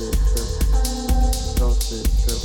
Trip, trip. Dulcet trip.